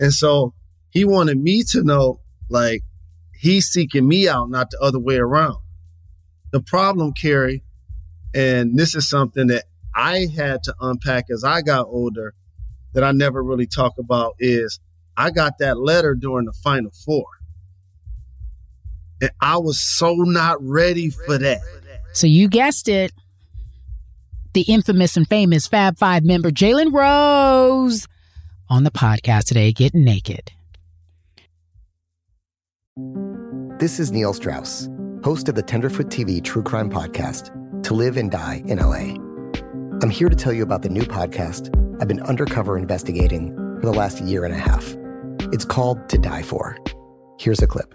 And so he wanted me to know, like, he's seeking me out, not the other way around. The problem, Cari, and this is something that I had to unpack as I got older that I never really talk about is I got that letter during the final four. And I was so not ready for that. So you guessed it. The infamous and famous Fab Five member Jalen Rose on the podcast today, Get naked. This is Neil Strauss, host of the Tenderfoot TV True Crime Podcast, To Live and Die in LA. I'm here to tell you about the new podcast I've been undercover investigating for the last year and a half. It's called To Die For. Here's a clip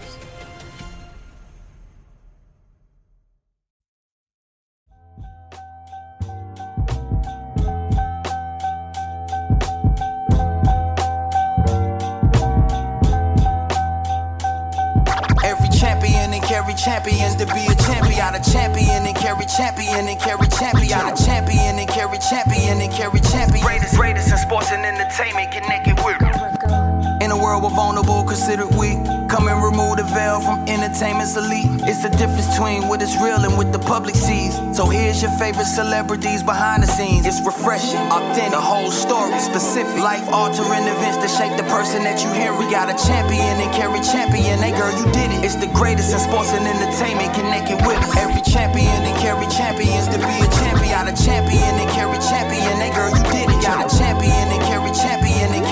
Champions to be a champion. A champion and carry champion and carry champion. A champion and carry champion and carry champion. Greatest, greatest in sports and entertainment connected with. World we're vulnerable, considered weak. Come and remove the veil from entertainment's elite. It's the difference between what is real and what the public sees. So here's your favorite celebrities behind the scenes. It's refreshing, authentic, the whole story specific. Life altering events that shape the person that you hear. We got a champion and carry champion. Hey girl, you did it. It's the greatest in sports and entertainment connected with us. Every champion and carry champions to be a champion. Got A champion and carry champion. Hey girl, you did it. Got a champion and carry champion and.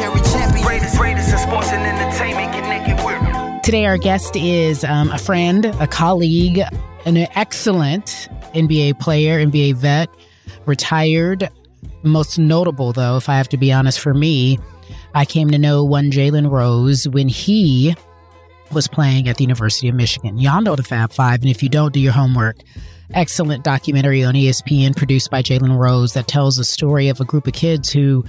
Greatest, in sports and entertainment with us. Today, our guest is um, a friend, a colleague, an excellent NBA player, NBA vet, retired. Most notable, though, if I have to be honest, for me, I came to know one Jalen Rose when he was playing at the University of Michigan. Y'all know the Fab Five, and if you don't, do your homework. Excellent documentary on ESPN produced by Jalen Rose that tells the story of a group of kids who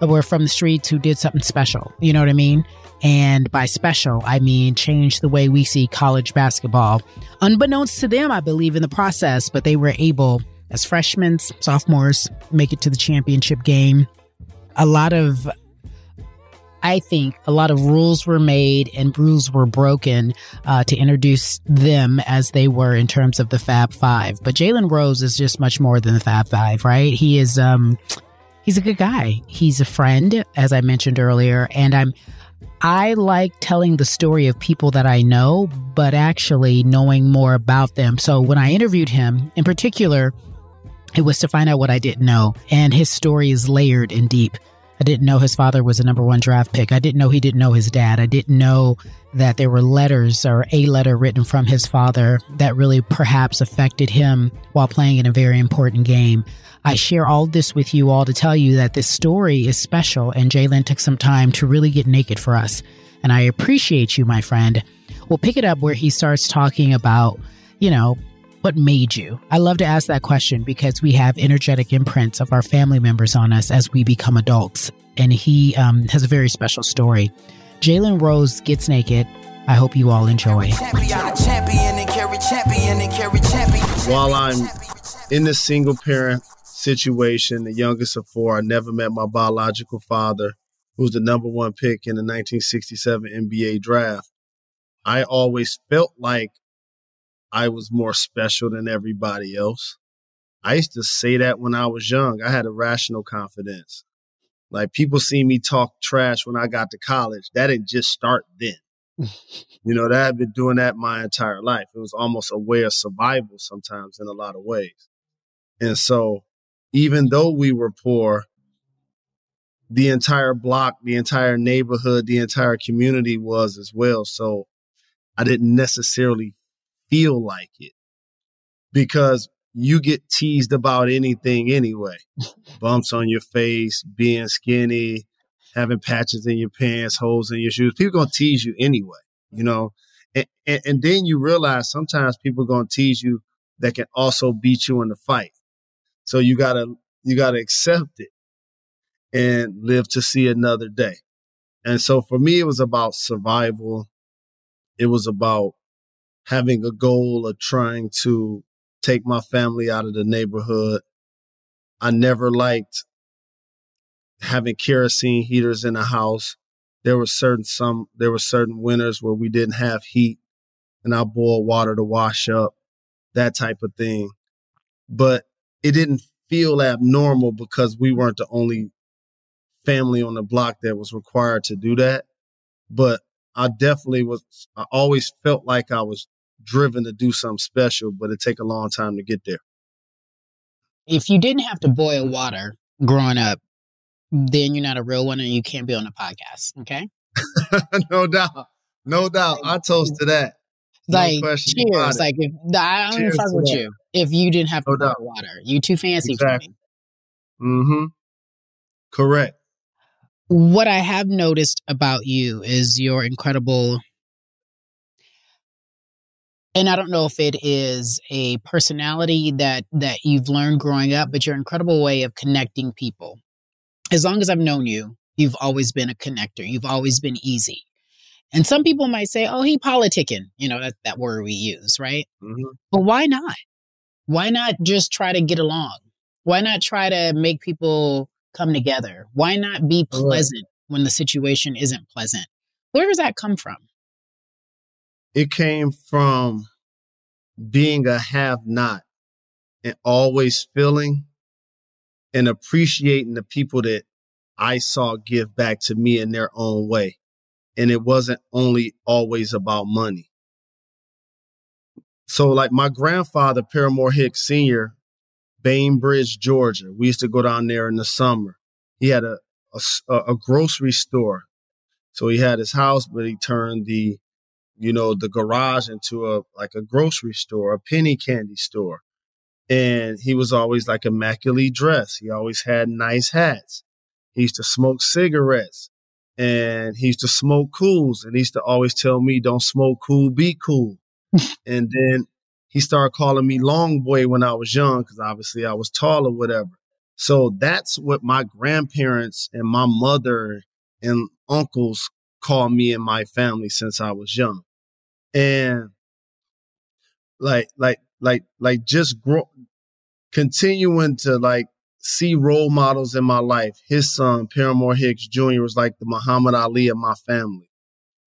were from the streets who did something special. You know what I mean? And by special, I mean change the way we see college basketball. Unbeknownst to them, I believe, in the process, but they were able, as freshmen, sophomores, make it to the championship game. A lot of, I think, a lot of rules were made and rules were broken uh, to introduce them as they were in terms of the Fab Five. But Jalen Rose is just much more than the Fab Five, right? He is, um, he's a good guy. He's a friend, as I mentioned earlier, and I'm I like telling the story of people that I know, but actually knowing more about them. So when I interviewed him, in particular, it was to find out what I didn't know. And his story is layered and deep. I didn't know his father was a number one draft pick. I didn't know he didn't know his dad. I didn't know that there were letters or a letter written from his father that really perhaps affected him while playing in a very important game. I share all this with you all to tell you that this story is special, and Jalen took some time to really get naked for us. And I appreciate you, my friend. We'll pick it up where he starts talking about, you know, what made you? I love to ask that question because we have energetic imprints of our family members on us as we become adults. And he um, has a very special story. Jalen Rose gets naked. I hope you all enjoy. While I'm in this single parent situation, the youngest of four. I never met my biological father, who was the number one pick in the 1967 NBA draft. I always felt like I was more special than everybody else. I used to say that when I was young. I had irrational confidence. Like people see me talk trash when I got to college. That didn't just start then. you know, that I've been doing that my entire life. It was almost a way of survival sometimes in a lot of ways. And so even though we were poor, the entire block, the entire neighborhood, the entire community was as well. So I didn't necessarily feel like it because you get teased about anything anyway. Bumps on your face, being skinny, having patches in your pants, holes in your shoes. People gonna tease you anyway, you know. And, and, and then you realize sometimes people gonna tease you that can also beat you in the fight. So you gotta you gotta accept it and live to see another day. And so for me, it was about survival. It was about having a goal of trying to take my family out of the neighborhood. I never liked having kerosene heaters in the house. There were certain some there were certain winters where we didn't have heat and I boiled water to wash up, that type of thing. But it didn't feel abnormal because we weren't the only family on the block that was required to do that. But I definitely was, I always felt like I was driven to do something special, but it take a long time to get there. If you didn't have to boil water growing up, then you're not a real one and you can't be on the podcast. Okay. no doubt. No doubt. I toast to that. No like cheers. Like if I don't fuck with that. you if you didn't have to no boil doubt. water. You too fancy exactly. for me. Mm-hmm. Correct. What I have noticed about you is your incredible and I don't know if it is a personality that that you've learned growing up, but your incredible way of connecting people. As long as I've known you, you've always been a connector. You've always been easy. And some people might say, oh, he politicking, you know, that, that word we use, right? Mm-hmm. But why not? Why not just try to get along? Why not try to make people come together? Why not be pleasant when the situation isn't pleasant? Where does that come from? It came from being a have not and always feeling and appreciating the people that I saw give back to me in their own way. And it wasn't only always about money. So, like my grandfather, Paramore Hicks Sr., Bainbridge, Georgia, we used to go down there in the summer. He had a, a, a grocery store. So he had his house, but he turned the, you know, the garage into a like a grocery store, a penny candy store. And he was always like immaculately dressed. He always had nice hats. He used to smoke cigarettes and he used to smoke Kools and he used to always tell me, don't smoke cool, be cool. and then he started calling me long boy when I was young because obviously I was tall or whatever. So that's what my grandparents and my mother and uncles called me and my family since I was young. And like, like, like, like just grow, continuing to like see role models in my life. His son, Paramore Hicks Jr., was like the Muhammad Ali of my family.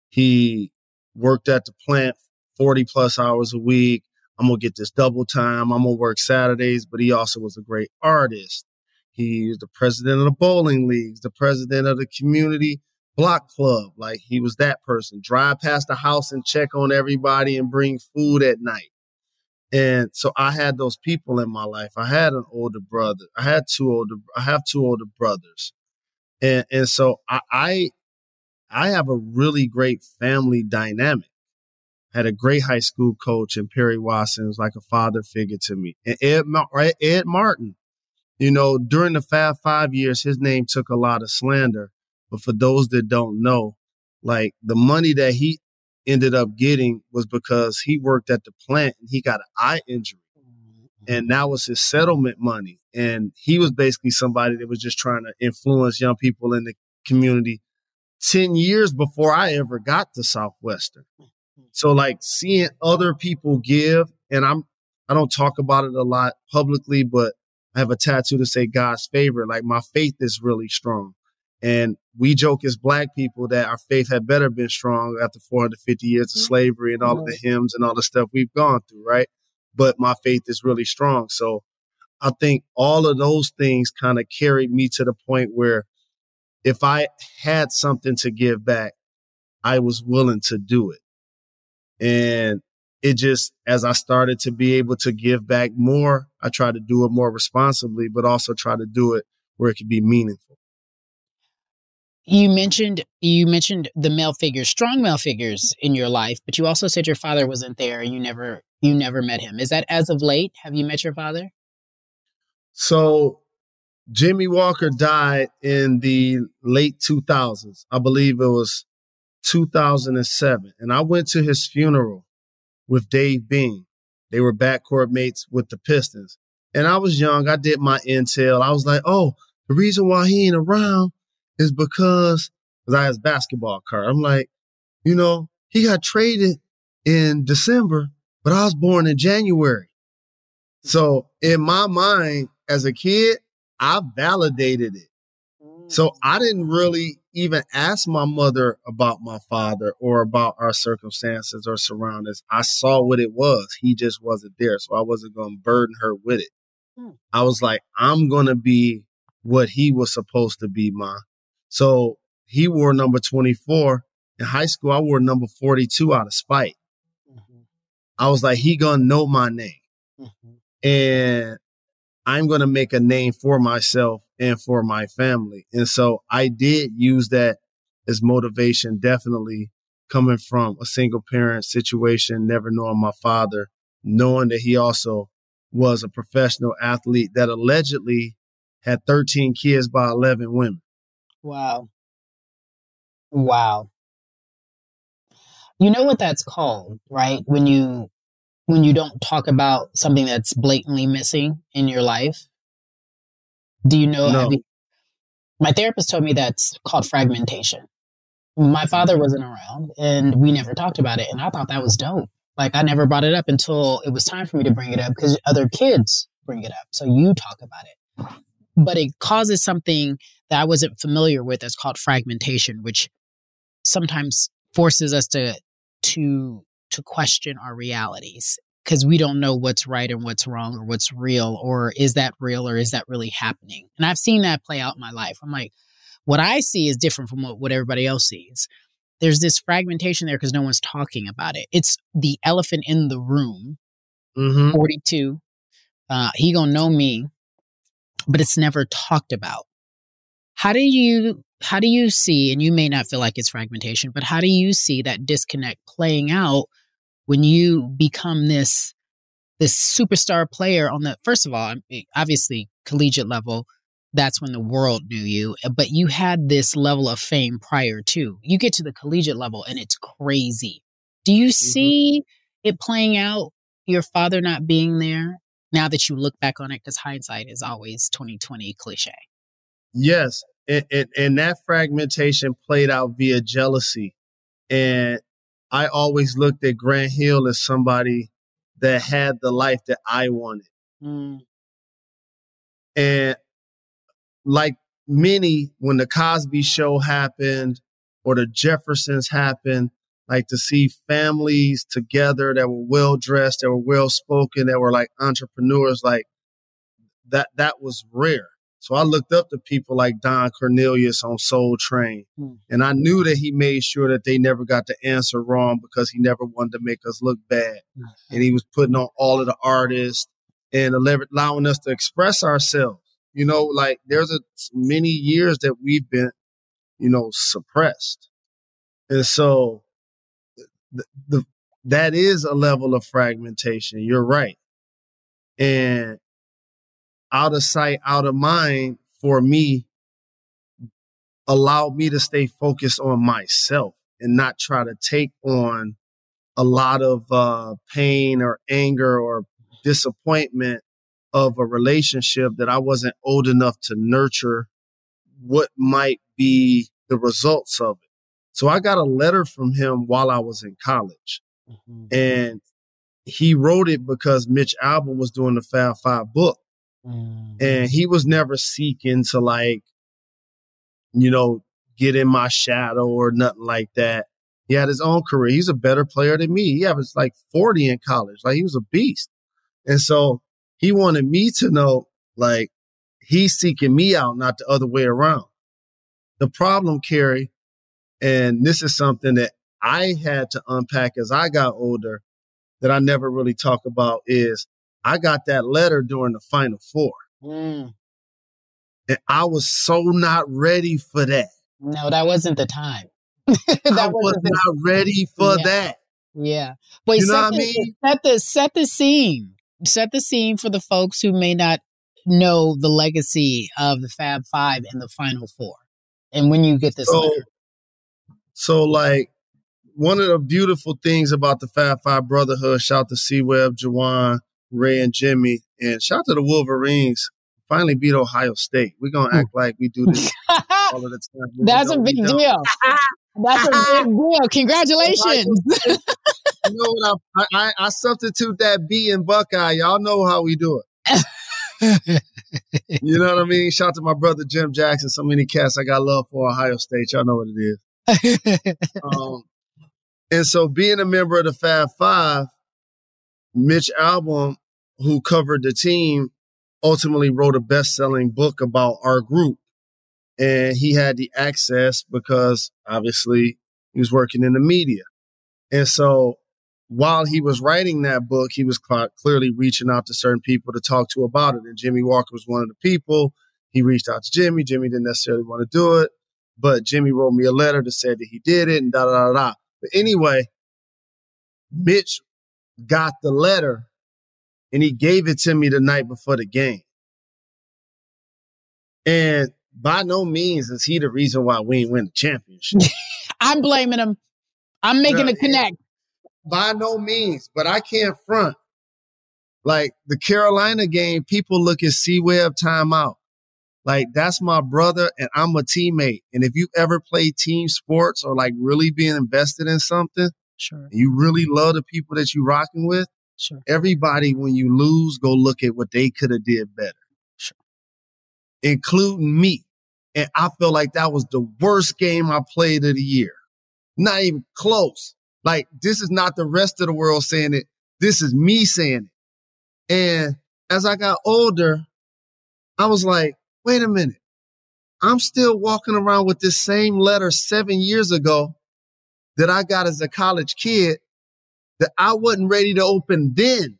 He worked at the plant 40 plus hours a week. I'm to get this double time. I'm to work Saturdays, but he also was a great artist. He was the president of the bowling leagues, the president of the community block club. Like he was that person. Drive past the house and check on everybody and bring food at night. And so I had those people in my life. I had an older brother. I had two older. I have two older brothers, and and so I I, I have a really great family dynamic. I had a great high school coach, and Perry Watson was like a father figure to me. And Ed Ed Martin, you know, during the five Five years, his name took a lot of slander. But for those that don't know, like the money that he ended up getting was because he worked at the plant and he got an eye injury. And that was his settlement money. And he was basically somebody that was just trying to influence young people in the community 10 years before I ever got to Southwestern. So like seeing other people give, and I'm I don't talk about it a lot publicly, but I have a tattoo to say God's favor. Like my faith is really strong. And we joke as black people that our faith had better been strong after 450 years of mm-hmm. slavery and all of the mm-hmm. hymns and all the stuff we've gone through, right? But my faith is really strong. So I think all of those things kind of carried me to the point where if I had something to give back, I was willing to do it. And it just, as I started to be able to give back more, I tried to do it more responsibly, but also try to do it where it could be meaningful you mentioned you mentioned the male figures strong male figures in your life but you also said your father wasn't there you never you never met him. Is that as of late? Have you met your father? So jimmy walker died in the late 2000s i believe it was 2007 and i went to his funeral with dave bing they were backcourt mates with the pistons. And i was young. I did my intel. I was like oh the reason why he ain't around is because I have basketball card. I'm like, you know, he got traded in December, but I was born in January. So in my mind, as a kid, I validated it. So I didn't really even ask my mother about my father or about our circumstances or surroundings. I saw what it was. He just wasn't there. So I wasn't going to burden her with it. Hmm. I was like, I'm going to be what he was supposed to be, ma. So he wore number 24. In high school, I wore number 42 out of spite. Mm-hmm. I was like, he gonna know my name. Mm-hmm. And I'm gonna make a name for myself and for my family. And so I did use that as motivation, definitely coming from a single parent situation, never knowing my father, knowing that he also was a professional athlete that allegedly had 13 kids by 11 women. Wow. Wow. You know what that's called, right? When you when you don't talk about something that's blatantly missing in your life. Do you know? No. You, my therapist told me that's called fragmentation. My father wasn't around and we never talked about it. And I thought that was dope. Like I never brought it up until it was time for me to bring it up because other kids bring it up. So you talk about it. But it causes something that I wasn't familiar with is called fragmentation, which sometimes forces us to to to question our realities because we don't know what's right and what's wrong or what's real or is that real or is that really happening. And I've seen that play out in my life. I'm like, what I see is different from what, what everybody else sees. There's this fragmentation there because no one's talking about it. It's the elephant in the room. Mm-hmm. 42. Uh, he gonna know me, but it's never talked about. How do you how do you see, and you may not feel like it's fragmentation, but how do you see that disconnect playing out when you become this this superstar player on the first of all, obviously collegiate level, that's when the world knew you, but you had this level of fame prior to. You get to the collegiate level and it's crazy. Do you mm-hmm. see it playing out your father not being there now that you look back on it because hindsight is always 2020 cliche yes and, and, and, that fragmentation played out via jealousy and i always looked at grant hill as somebody that had the life that i wanted mm. and like many when the cosby show happened or the jeffersons happened like to see families together that were well dressed, that were well spoken, that were like entrepreneurs, like that, that was rare. So I looked up to people like Don Cornelius on Soul Train. Mm. And I knew that he made sure that they never got the answer wrong because he never wanted to make us look bad. Mm-hmm. And he was putting on all of the artists and allowing us to express ourselves. You know, like there's a, many years that we've been, you know, suppressed. And so the, the that is a level of fragmentation. You're right. And out of sight, out of mind for me allowed me to stay focused on myself and not try to take on a lot of uh, pain or anger or disappointment of a relationship that I wasn't old enough to nurture what might be the results of it. So I got a letter from him while I was in college. Mm-hmm. And he wrote it because Mitch Albom was doing the Fab Five book. Mm-hmm. And he was never seeking to like, you know, get in my shadow or nothing like that. He had his own career. He's a better player than me. He was like 40 in college. Like he was a beast. And so he wanted me to know, like, he's seeking me out, not the other way around. The problem, Cari, and this is something that I had to unpack as I got older that I never really talk about is I got that letter during the final four. Mm. And I was so not ready for that. No, that wasn't the time. that I was not ready for yeah. that. Yeah. But you know what I mean? Set the set the scene. Set the scene for the folks who may not know the legacy of the Fab Five and the Final Four. And when you get this so, letter. So like one of the beautiful things about the Fab Five Brotherhood, shout to C Web, Juwan, Ray, and Jimmy, and shout out to the Wolverines. Finally beat Ohio State. We're gonna act like we do this all of the time. That's a big deal. That's a big deal. Congratulations. you know what? I, I, I substitute that B in Buckeye. Y'all know how we do it. you know what I mean? Shout out to my brother Jim Jackson. So many cats I got love for Ohio State. Y'all know what it is um, and so being a member of the Fab Five, Mitch Albom, who covered the team, ultimately wrote a best-selling book about our group. And he had the access because obviously he was working in the media. And so while he was writing that book, he was clearly reaching out to certain people to talk to about it. And Jimmy Walker was one of the people. He reached out to Jimmy. Jimmy didn't necessarily want to do it. But Jimmy wrote me a letter that said that he did it and da da da da. But anyway, Mitch got the letter and he gave it to me the night before the game. And by no means is he the reason why we ain't win the championship. I'm blaming him. I'm making a connect. By no means, but I can't front. Like the Carolina game, people look at C-Webb timeout. Like that's my brother and I'm a teammate. And if you ever play team sports or like really being invested in something, sure. you really love the people that you're rocking with, sure. Everybody when you lose, go look at what they could have did better. Sure. Including me. And I feel like that was the worst game I played of the year. Not even close. Like this is not the rest of the world saying it. This is me saying it. And as I got older, I was like, wait a minute. I'm still walking around with this same letter seven years ago that I got as a college kid that I wasn't ready to open then.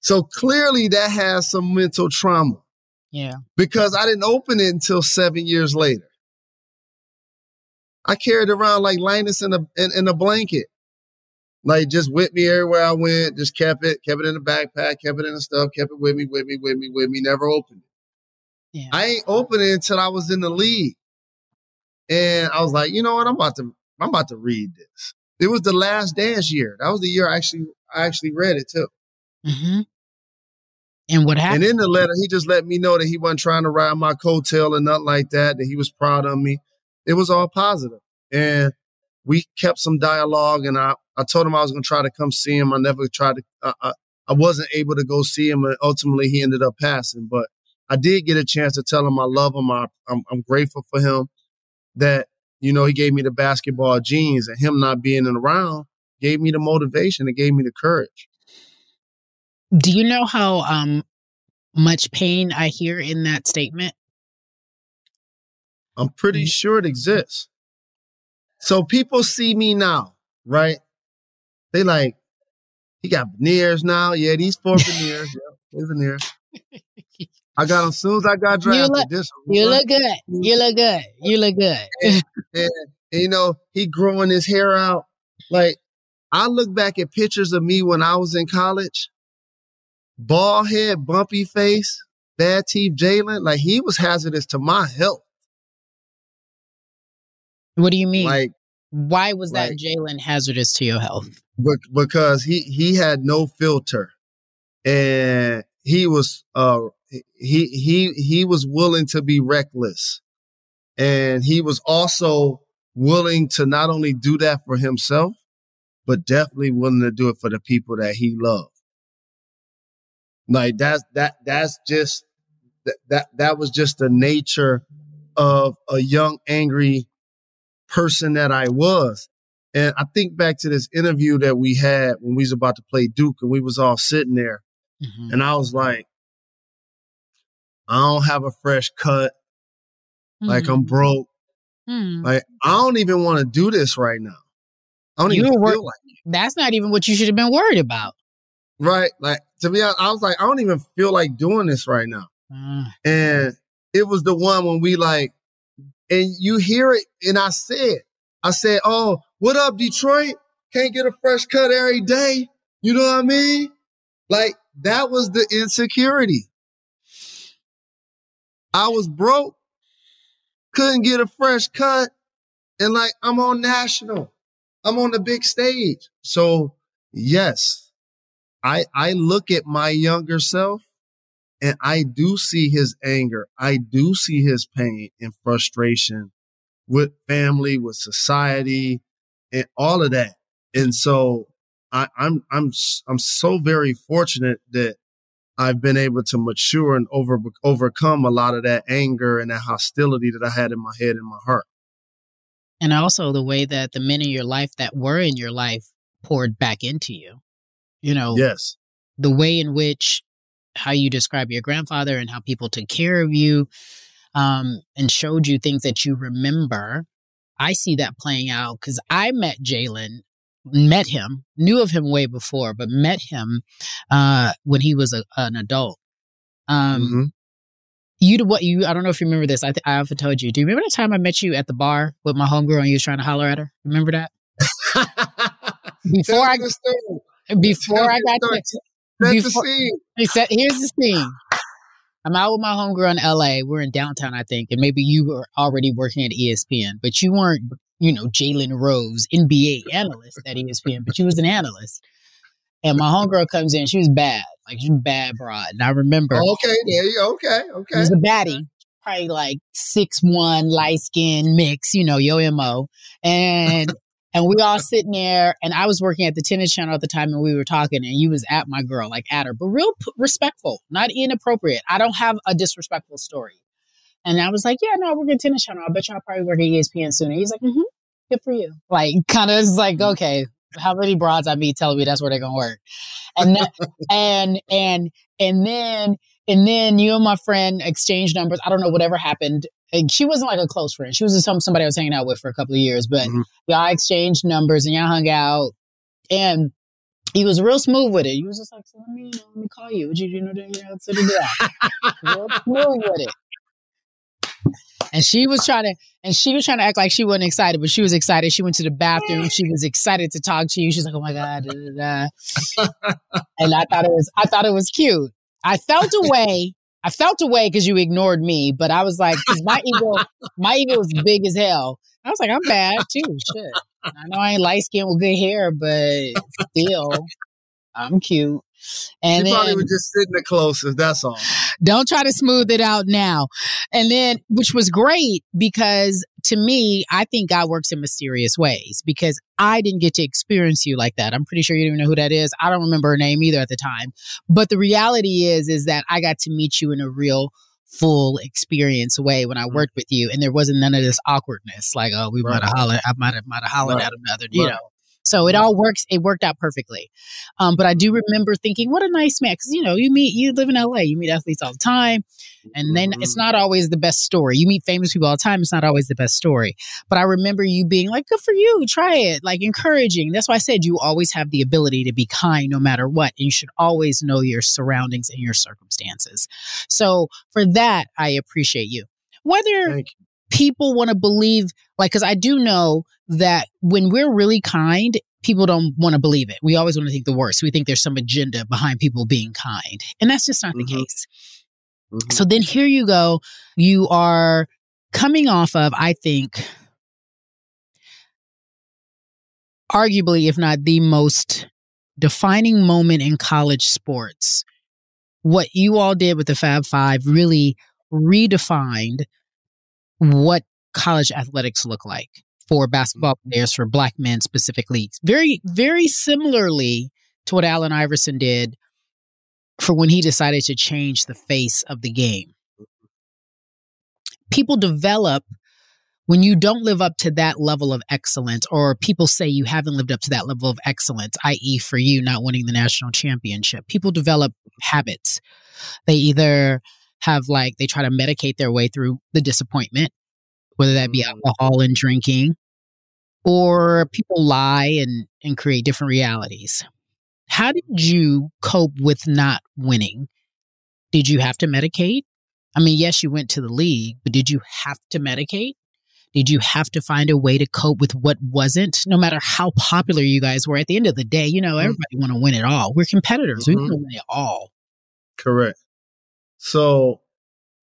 So clearly that has some mental trauma. Yeah. Because I didn't open it until seven years later. I carried around like Linus in a in, in a blanket. Like just with me everywhere I went, just kept it, kept it in the backpack, kept it in the stuff, kept it with me, with me, with me, with me, never opened it. Yeah. I ain't opened it until I was in the league. And I was like, you know what? I'm about to I'm about to read this. It was the last dance year. That was the year I actually I actually read it too. Mm-hmm. And what happened? And in the letter, he just let me know that he wasn't trying to ride my coattail or nothing like that. That he was proud of me. It was all. And we kept some dialogue. And I I told him I was going to try to come see him. I never tried to. Uh, I, I wasn't able to go see him, and ultimately he ended up passing. But I did get a chance to tell him I love him. I, I'm, I'm grateful for him. That you know, he gave me the basketball genes and him not being around gave me the motivation. It gave me the courage. Do you know how um, much pain I hear in that statement? I'm pretty sure it exists. So people see me now, right? They like, he got veneers now. Yeah, these four veneers. yeah, veneers. I got them as soon as I got drafted. You look, this you look good. You look good. You look good. and, and, and, you know, he growing his hair out. Like, I look back at pictures of me when I was in college. Bald head, bumpy face, bad teeth, Jalen. Like, he was hazardous to my health. What do you mean? Like, why was that Jalen hazardous to your health? Bec- because he he had no filter, and he was uh he he he was willing to be reckless, and he was also willing to not only do that for himself, but definitely willing to do it for the people that he loved. Like that's that that's just that that that was just the nature of a young angry person that I was. And I think back to this interview that we had when we was about to play Duke and we was all sitting there. Mm-hmm. And I was like, I don't have a fresh cut. Like I'm broke. Hmm. Like I don't even want to do this right now. I don't You even feel like That's not even what you should have been worried about. right. Like to be honest, I was like, I don't even feel like doing this right now. Mm. And it was the one when we like, and you hear it, and I said, I said, Oh, what up, Detroit? Can't get a fresh cut every day. You know what I mean? Like that was the insecurity. I was broke, couldn't get a fresh cut, and like I'm on national. I'm on the big stage. So yes, I I look at my younger self and I do see his anger. I do see his pain and frustration with family, with society, and all of that. And so I, I'm I'm s- I'm so very fortunate that I've been able to mature and over overcome a lot of that anger and that hostility that I had in my head and my heart. And also the way that the men in your life that were in your life poured back into you. You know, Yes. the way in which how you describe your grandfather and how people took care of you um, and showed you things that you remember. I see that playing out because I met Jalen, met him, knew of him way before, but met him uh, when he was a, an adult. Um, Mm-hmm. You what you? I don't know if you remember this. I th- I often told you. Do you remember the time I met you at the bar with my homegirl and you was trying to holler at her? Remember that? before I before Tell I got to, before- scene. he said, here's the scene. I'm out with my homegirl in LA. We're in downtown, I think, and maybe you were already working at ESPN, but you weren't, you know, Jalen Rose, NBA analyst at ESPN, but you was an analyst. And my homegirl comes in, she was bad. Like she's bad broad. And I remember. Oh, okay, there you okay, okay. She was a baddie, probably like six one, light skin mix, you know, yo mo. And and we all sitting there, and I was working at the tennis channel at the time, and we were talking, and you was at my girl, like at her, but real p- respectful, not inappropriate. I don't have a disrespectful story. And I was like, yeah, no, we're going to tennis channel. I bet y'all probably work at ESPN soon. And he's like, mm-hmm, good for you. Like, kind of like, okay, how many broads I meet telling me that's where they're gonna work, and that, and and and then and then you and my friend exchanged numbers. I don't know whatever happened. And she wasn't like a close friend. She was just some somebody I was hanging out with for a couple of years. But Mm-hmm. y'all exchanged numbers and y'all hung out, and he was real smooth with it. He was just like, so let me know let me call you. Would you, you know, you know, so real smooth with it. And she was trying to, and she was trying to act like she wasn't excited, but she was excited. She went to the bathroom. She was excited to talk to you. She's like, "Oh my god!" Da, da, da. and I thought it was, I thought it was cute. I felt away. I felt away because you ignored me, but I was like, my ego, my ego was big as hell. I was like, I'm bad too. Shit. I know I ain't light skinned with good hair, but still, I'm cute. And she probably was just sitting the closest. That's all. don't try to smooth it out now. And then, which was great because to me, I think God works in mysterious ways because I didn't get to experience you like that. I'm pretty sure you didn't even know who that is. I don't remember her name either at the time. But the reality is, is that I got to meet you in a real full experience way when I Mm-hmm. worked with you and there wasn't none of this awkwardness like oh we might have hollered I might have might have hollered Right. at another you Right. know so it all works. It worked out perfectly. Um, but I do remember thinking, what a nice man. Cause you know, you meet, you live in LA, you meet athletes all the time. And then it's not always the best story. You meet famous people all the time. It's not always the best story. But I remember you being like, good for you. Try it. Like encouraging. That's why I said you always have the ability to be kind no matter what. And you should always know your surroundings and your circumstances. So for that, I appreciate you. Whether people want to believe, like, because I do know that when we're really kind, people don't want to believe it. We always want to think the worst. We think there's some agenda behind people being kind. And that's just not the mm-hmm. case. Mm-hmm. So then here you go. You are coming off of, I think, arguably, if not the most defining moment in college sports. What you all did with the Fab Five really redefined what college athletics look like for basketball mm-hmm. players, for black men specifically. Very, very similarly to what Allen Iverson did for when he decided to change the face of the game. People develop when you don't live up to that level of excellence, or people say you haven't lived up to that level of excellence, i.e., for you not winning the national championship, people develop habits. They either have like, they try to medicate their way through the disappointment, whether that be mm. alcohol and drinking, or people lie and, and create different realities. How did you cope with not winning? Did you have to medicate? I mean, yes, you went to the league, but did you have to medicate? Did you have to find a way to cope with what wasn't? No matter how popular you guys were, at the end of the day, you know, mm. everybody want to win it all. We're competitors. We mm-hmm. want to win it all. Correct. So,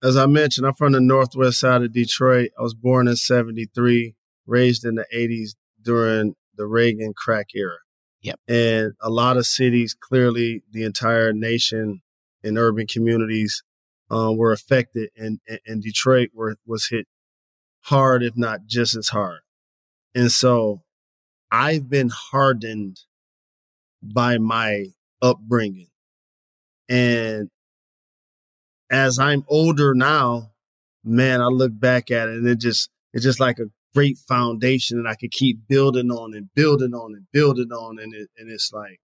as I mentioned, I'm from the northwest side of Detroit. I was born in 73, raised in the 80s during the Reagan crack era. Yep. And a lot of cities, clearly the entire nation and urban communities um, were affected, and, and, and Detroit were, was hit hard, if not just as hard. And so I've been hardened by my upbringing. And as I'm older now, man, I look back at it and it just it's just like a great foundation that I could keep building on and building on and building on. And it and it's like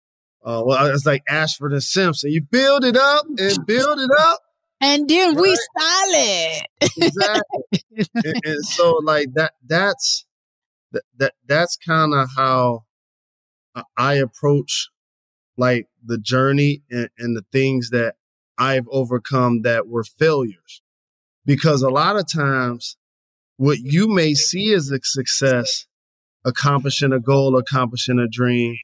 uh well it's like Ashford and Simpson. You build it up and build it up. And then we solid. Exactly. and, and so like that that's that, that that's kind of how I- I approach like the journey and, and the things that I've overcome that were failures. Because a lot of times what you may see as a success, accomplishing a goal, accomplishing a dream,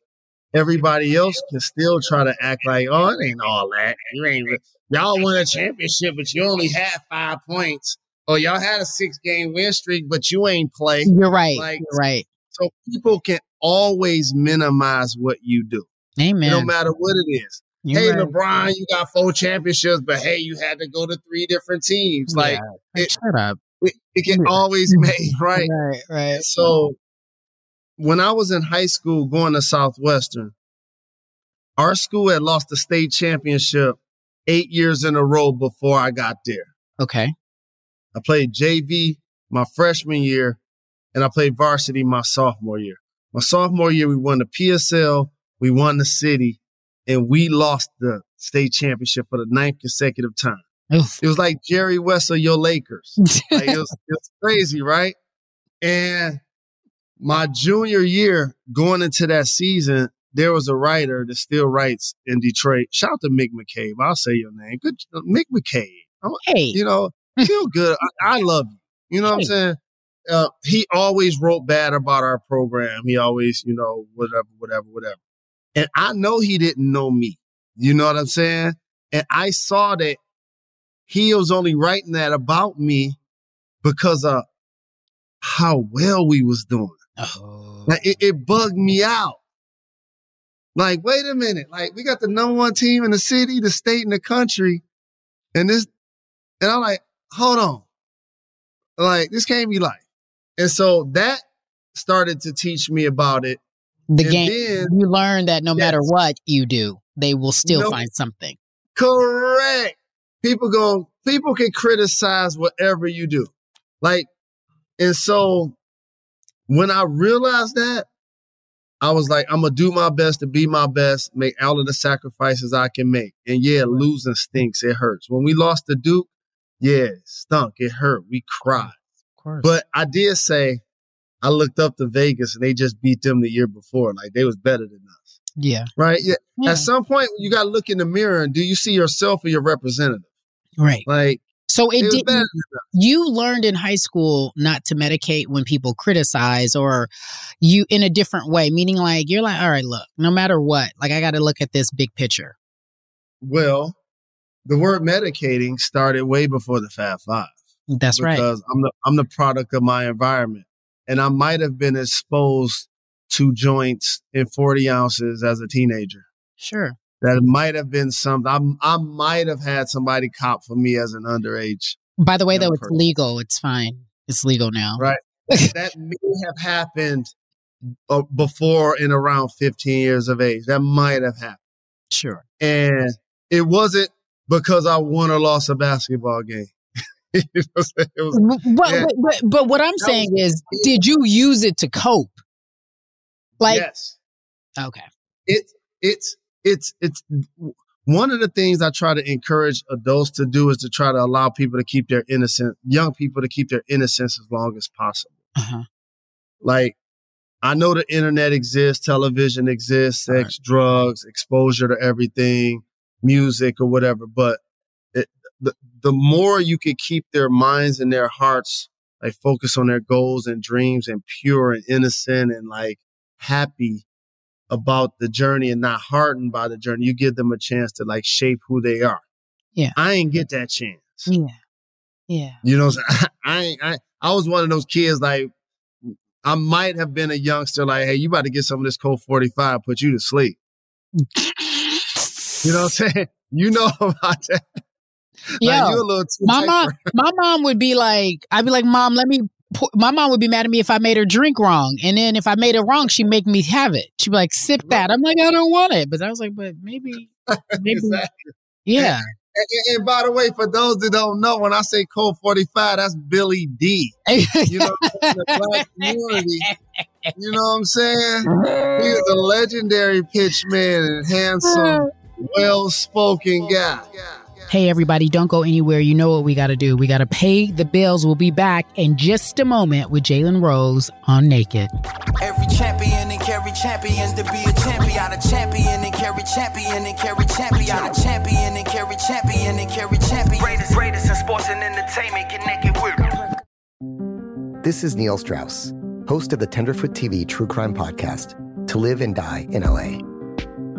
everybody else can still try to act like, oh, it ain't all that. You ain't y'all won a championship, but you only had five points. Or y'all had a six game win streak, but you ain't play. You're right. Like, You're right. So people can always minimize what you do. Amen. No matter what it is. You're hey, right. LeBron, you got four championships, but hey, you had to go to three different teams. Like, Yeah. it, Shut up. it, it can always made, right? Right, right. So when I was in high school going to Southwestern, our school had lost the state championship eight years in a row before I got there. Okay. I played JV my freshman year, and I played varsity my sophomore year. My sophomore year, we won the PSL, we won the city, and we lost the state championship for the ninth consecutive time. Oof. It was like Jerry West of your Lakers. Like, it, was, it was crazy, right? And my junior year, going into that season, there was a writer that still writes in Detroit. Shout out to Mick McCabe. I'll say your name. Good, Mick McCabe. I'm- Hey. you know, feel good. I, I love you. You know what I'm saying? Uh, he always wrote bad about our program. He always, you know, whatever, whatever, whatever. And I know he didn't know me. You know what I'm saying? And I saw that he was only writing that about me because of how well we was doing. Oh. Like it, it bugged me out. Like, wait a minute. Like, we got the number one team in the city, the state, and the country. And this, and I'm like, hold on. Like, this can't be life. And so that started to teach me about it. The And game. then- you learn that no matter what you do, they will still find something. Correct. People go, people can criticize whatever you do. Like, and so when I realized that, I was like, I'm gonna do my best to be my best, make all of the sacrifices I can make. And yeah, losing stinks. It hurts. When we lost to Duke, yeah, it stunk. It hurt. We cried. Of course. But I did say I looked up to Vegas and they just beat them the year before. Like they was better than us. yeah. Right? Yeah. Yeah. At some point you gotta look in the mirror and do you see yourself or your representative? Right. Like So it, it did. You learned in high school not to medicate when people criticize, or you in a different way. Meaning, like you're like, all right, look, no matter what, like I got to look at this big picture. Well, the word medicating started way before the Fab Five. That's right. because I'm the I'm the product of my environment, and I might have been exposed to joints in 40 ounces as a teenager. Sure. That might have been something. I, I might have had somebody cop for me as an underage. By the way, though, young it's legal. It's fine. It's legal now. Right. that may have happened uh, before and around 15 years of age. That might have happened. Sure. And it wasn't because I won or lost a basketball game. You know what I'm saying? it was, But, yeah. but, but, but what I'm That saying was- is, did you use it to cope? Like, yes. okay. It, it's it's it's one of the things I try to encourage adults to do is to try to allow people to keep their innocence, young people to keep their innocence as long as possible. Uh-huh. Like, I know the internet exists, television exists, sex, drugs, exposure to everything, music or whatever. But the the more you can keep their minds and their hearts like focus on their goals and dreams and pure and innocent and like happy about the journey and not hardened by the journey, you give them a chance to like shape who they are. Yeah. I ain't get that chance. Yeah. Yeah. You know, what I'm saying? I I I was one of those kids like I might have been a youngster like, hey, you about to get some of this Colt 45, put you to sleep. You know what I'm saying? You know about that. Yo, like, you a little too my mom, my mom would be like, I'd be like, Mom, let me. Pour. My mom would be mad at me if I made her drink wrong, and then if I made it wrong, she'd make me have it. She'd be like, "Sip that." I'm like, I don't want it, but I was like, but maybe, maybe, Exactly. yeah. And, and- and by the way, for those that don't know, when I say Colt 45, that's Billy Dee You know, the black community. You know what I'm saying? He is a legendary pitchman and handsome, well spoken guy. Hey, everybody, don't go anywhere. You know what we got to do. We got to pay the bills. We'll be back in just a moment with Jalen Rose on Naked. Every champion and Cari Champions to be a champion, a champion and Cari Champion and Cari Champion, a champion and Cari Champion and Cari Champion. Greatest, greatest in sports and entertainment, connected with. This is Neil Strauss, host of the Tenderfoot TV True Crime Podcast, To Live and Die in LA.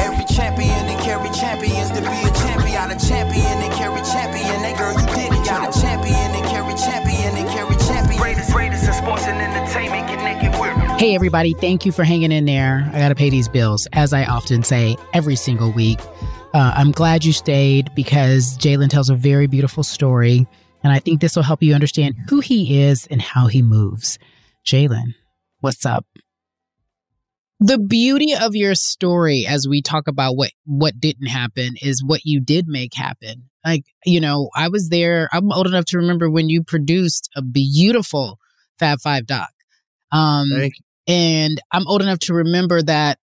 Every champion and Cari Champions to be a champion, a champion and Cari Champion. That girl, you did it. Got a champion and Cari Champion and Cari Champion. Greatest, greatest in sports and entertainment. Connected with. Hey, everybody, thank you for hanging in there. I got to pay these bills, as I often say every single week. Uh, I'm glad you stayed because Jalen tells a very beautiful story. And I think this will help you understand who he is and how he moves. Jalen, what's up? The beauty of your story as we talk about what what didn't happen is what you did make happen. Like you know i was there i'm old enough to remember when you produced a beautiful fab five doc. Um and i'm old enough to remember that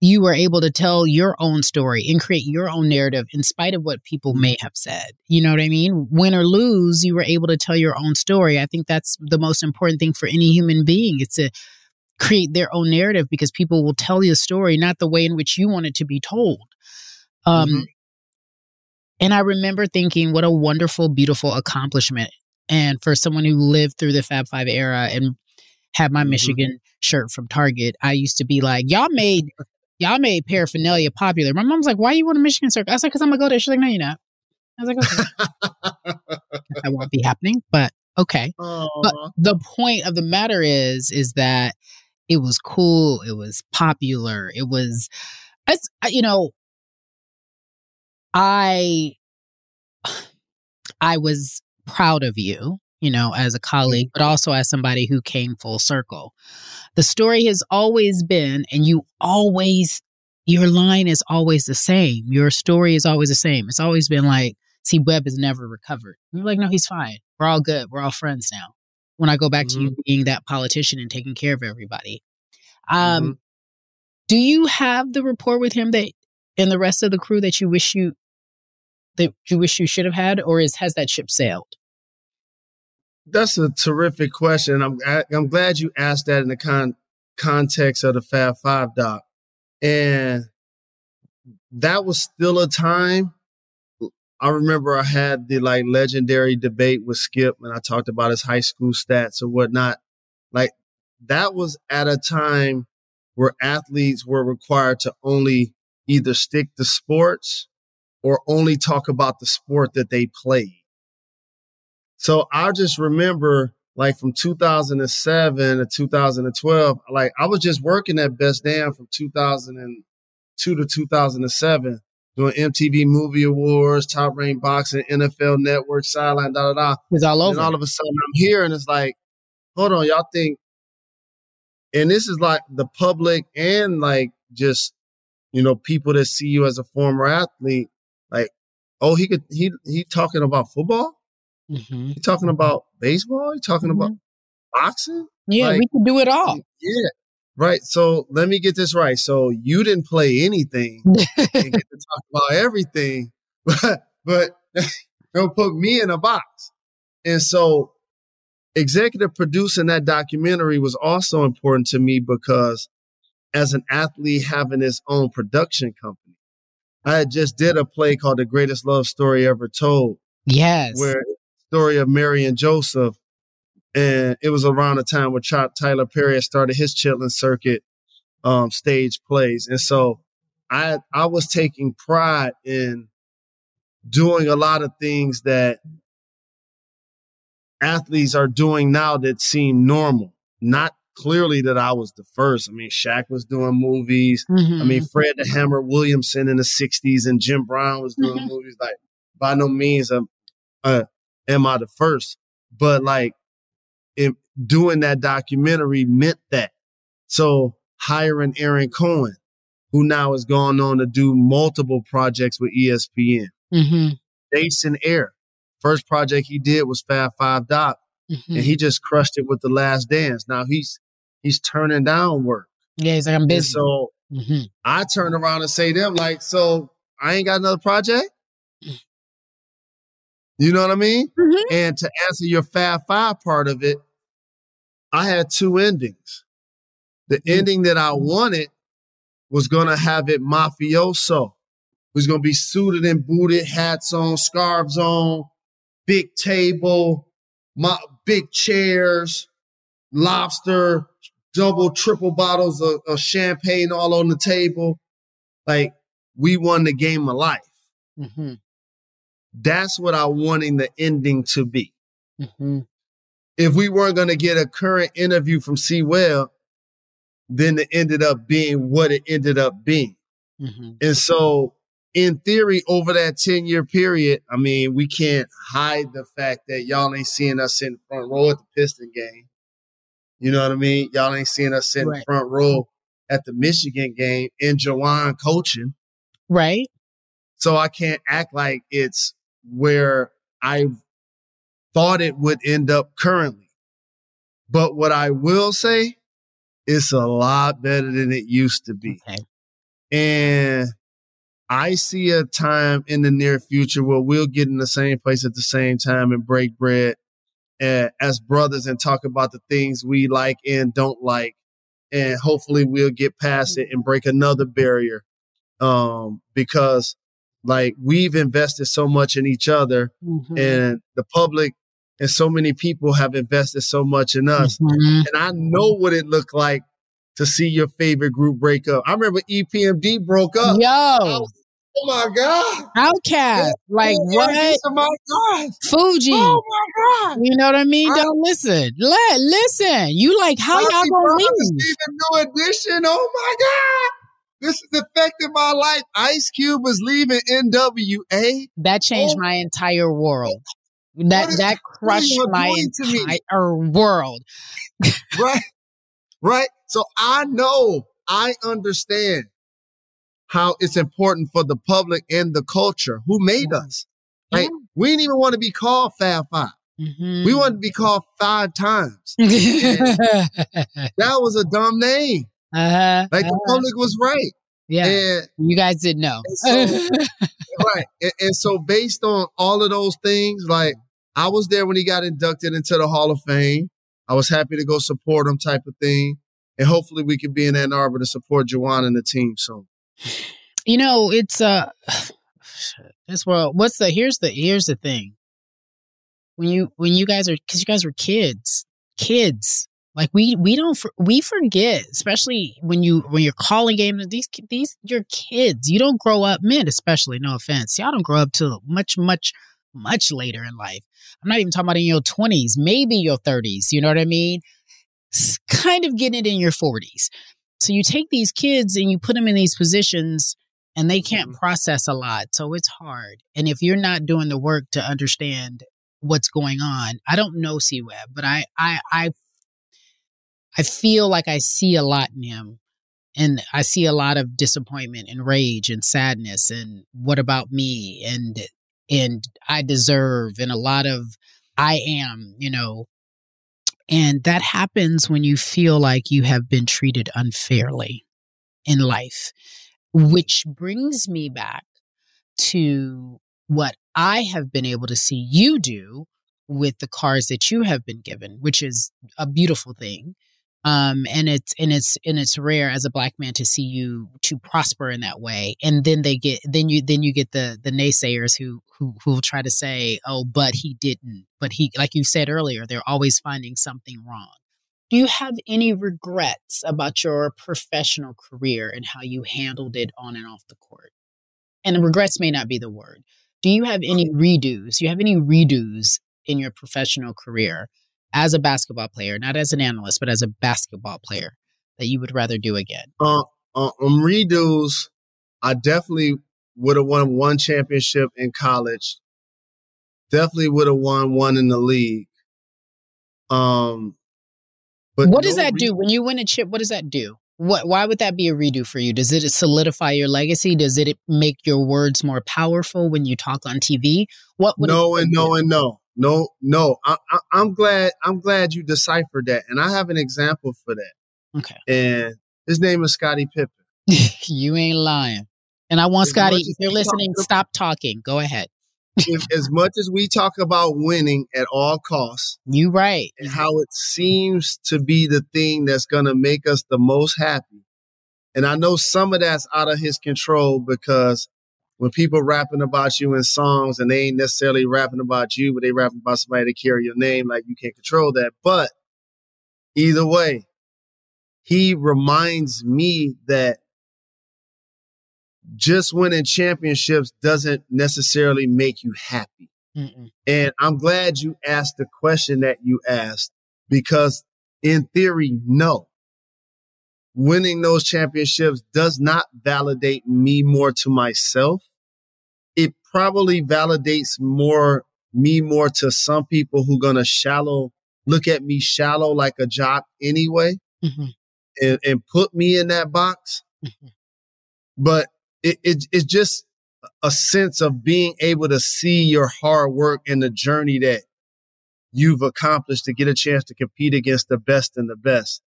you were able to tell your own story and create your own narrative in spite of what people may have said. You know what i mean? Win or lose you were able to tell your own story. I think that's the most important thing for any human being it's a create their own narrative because people will tell you a story not the way in which you want it to be told. Um, mm-hmm. And I remember thinking, what a wonderful, beautiful accomplishment And for someone who lived through the Fab Five era and had my Mm-hmm. Michigan shirt from Target, I used to be like, y'all made y'all made paraphernalia popular. My mom's like, why you want a Michigan shirt? I was like, because I'm gonna go there. She's like, no, you're not. I was like, okay, that won't be happening, but okay. But the point of the matter is, is that it was cool. It was popular. It was, you know, I, I was proud of you, you know, as a colleague, but also as somebody who came full circle. The story has always been, and you always, your line is always the same. Your story is always the same. It's always been like, C-Webb has never recovered. You're like, no, he's fine. We're all good. We're all friends now. When I go back to you being that politician and taking care of everybody. Um, do you have the rapport with him that and the rest of the crew that you wish you that you wish you should have had, or is has that ship sailed? That's a terrific question. I'm I- I'm glad you asked that in the con- context of the Fab Five doc, and that was still a time. I remember I had the like legendary debate with Skip, and I talked about his high school stats or whatnot. Like that was at a time where athletes were required to only either stick to sports or only talk about the sport that they played. So I just remember like from 2007 to 2012, like I was just working at Best Damn from 2002 to 2007, doing MTV Movie Awards, Top Rank Boxing, NFL Network, Sideline, da da da. It was all And all of a sudden I'm here and it's like, hold on, y'all think, and this is like the public and like just, you know, people that see you as a former athlete, like, oh, he could, he, he talking about football? Mm-hmm. He talking about baseball? He talking about boxing? Yeah, Like, we can do it all. Yeah. Right. So let me get this right. So you didn't play anything and get to talk about everything, but but don't put me in a box. And so executive producing that documentary was also important to me because as an athlete having his own production company, I had just did a play called The Greatest Love Story Ever Told. Yes. Where story of Mary and Joseph. And it was around the time where Ch- Tyler Perry had started his Chitlin Circuit um, stage plays. And so I I was taking pride in doing a lot of things that athletes are doing now that seem normal. Not clearly that I was the first. I mean, Shaq was doing movies. I mean, Mhm. Fred the Hammer Williamson in the 60s and Jim Brown was doing Mhm. movies. Like, by no means am, uh, am I the first, but like, doing that documentary meant that. So hiring Aaron Cohen, who now has gone on to do multiple projects with ESPN. Mm-hmm. Jason Hehir, first project he did was Fab Five Doc, Mm-hmm. and he just crushed it with The Last Dance. Now he's he's turning down work. Yeah, he's like, I'm And busy. so hmm I turn around and say to them like, so I ain't got another project. You know what I mean? And to answer your Fab Five part of it, I had two endings. The ending that I wanted was gonna have it mafioso. It was gonna be suited and booted, hats on, scarves on, big table, my big chairs, lobster, double, triple bottles of, of champagne all on the table. Like we won the game of life. Mm-hmm. That's what I wanted the ending to be. Mm-hmm. If we weren't going to get a current interview from C. Well, then it ended up being what it ended up being. Mm-hmm. And so, in theory, over that 10 year period, I mean, we can't hide the fact that y'all ain't seeing us in the front row at the Piston game. You know what I mean? Y'all ain't seeing us in the Right. front row at the Michigan game and Juwan coaching. Right. So I can't act like it's where I thought it would end up currently. But what I will say, it's a lot better than it used to be. Okay. And I see a time in the near future where we'll get in the same place at the same time and break bread uh, as brothers and talk about the things we like and don't like. And hopefully we'll get past it and break another barrier. Um, because like we've invested so much in each other Mhm. and the public and so many people have invested so much in us. Mhm. And I know what it looked like to see your favorite group break up. I remember EPMD broke up. Yo, oh my God. OutKast, like Yeah, what? are my guys. Fugees. Oh my God. You know what I mean? Don't listen. Let listen. You like how y'all gonna leave? is New Edition. Oh my God. This is affecting my life. Ice Cube is leaving NWA. That changed Oh. my entire world. That that crushed my doing to me? entire world. right? Right? So I know, I understand how it's important for the public and the culture who made us. Right? We didn't even want to be called Fab 5 Mm-hmm. We wanted to be called five times. that was a dumb name. Uh-huh, Like the uh-huh. public was right. Yeah. And you guys didn't know. right. And, and so based on all of those things, like I was there when he got inducted into the Hall of Fame. I was happy to go support him type of thing. And hopefully we can be in Ann Arbor to support Juwan and the team soon. you know, it's uh this world what's the here's the here's the thing. When you when you guys are cuz you guys were kids. Kids. Like we we don't we forget, especially when you when you're calling games these these you're kids. You don't grow up men especially, no offense. Y'all don't grow up till much much much later in life. I'm not even talking about in your 20s, maybe your 30s, you know what I mean? S- kind of getting it in your 40s. So you take these kids and you put them in these positions and they can't mm-hmm. process a lot. So it's hard. And if you're not doing the work to understand what's going on, I don't know C-Webb, but I I I I feel like I see a lot in him. And I see a lot of disappointment and rage and sadness and what about me and and I deserve and a lot of I am, you know, and that happens when you feel like you have been treated unfairly in life, which brings me back to what I have been able to see you do with the cars that you have been given, which is a beautiful thing. Um, and it's and it's and it's rare as a black man to see you to prosper in that way. And then they get then you then you get the the naysayers who who who will try to say, oh, but he didn't. But he, like you said earlier, they're always finding something wrong. Do you have any regrets about your professional career and how you handled it on and off the court? And regrets may not be the word. Do you have any redos? Do you have any redos in your professional career as a basketball player, not as an analyst, but as a basketball player that you would rather do again? Uh, uh, um, redos, I definitely would have won one championship in college. Definitely would have won one in the league. Um, but what does that re- do when you win a chip? What does that do? What? Why would that be a redo for you? Does it solidify your legacy? Does it make your words more powerful when you talk on TV? What? would no and no and no no no I, I, i'm glad i'm glad you deciphered that and i have an example for that Okay. and his name is scottie pippen you ain't lying. And I want As Scottie, if you're we talk listening, stop talking. Go ahead. if, as much as we talk about winning at all costs You right. and how it seems to be the thing that's going to make us the most happy and i know some of that's out of his control because when people rapping about you in songs and they ain't necessarily rapping about you but they rapping about somebody to carry your name like you can't control that but either way he reminds me that just winning championships doesn't necessarily make you happy. Mm-mm. And I'm glad you asked the question that you asked because, in theory, no. Winning those championships does not validate me more to myself. It probably validates more me more to some people who gonna shallow look at me shallow like a jock anyway Mhm. and, and put me in that box. But it, it it's just a sense of being able to see your hard work and the journey that you've accomplished to get a chance to compete against the best and the best,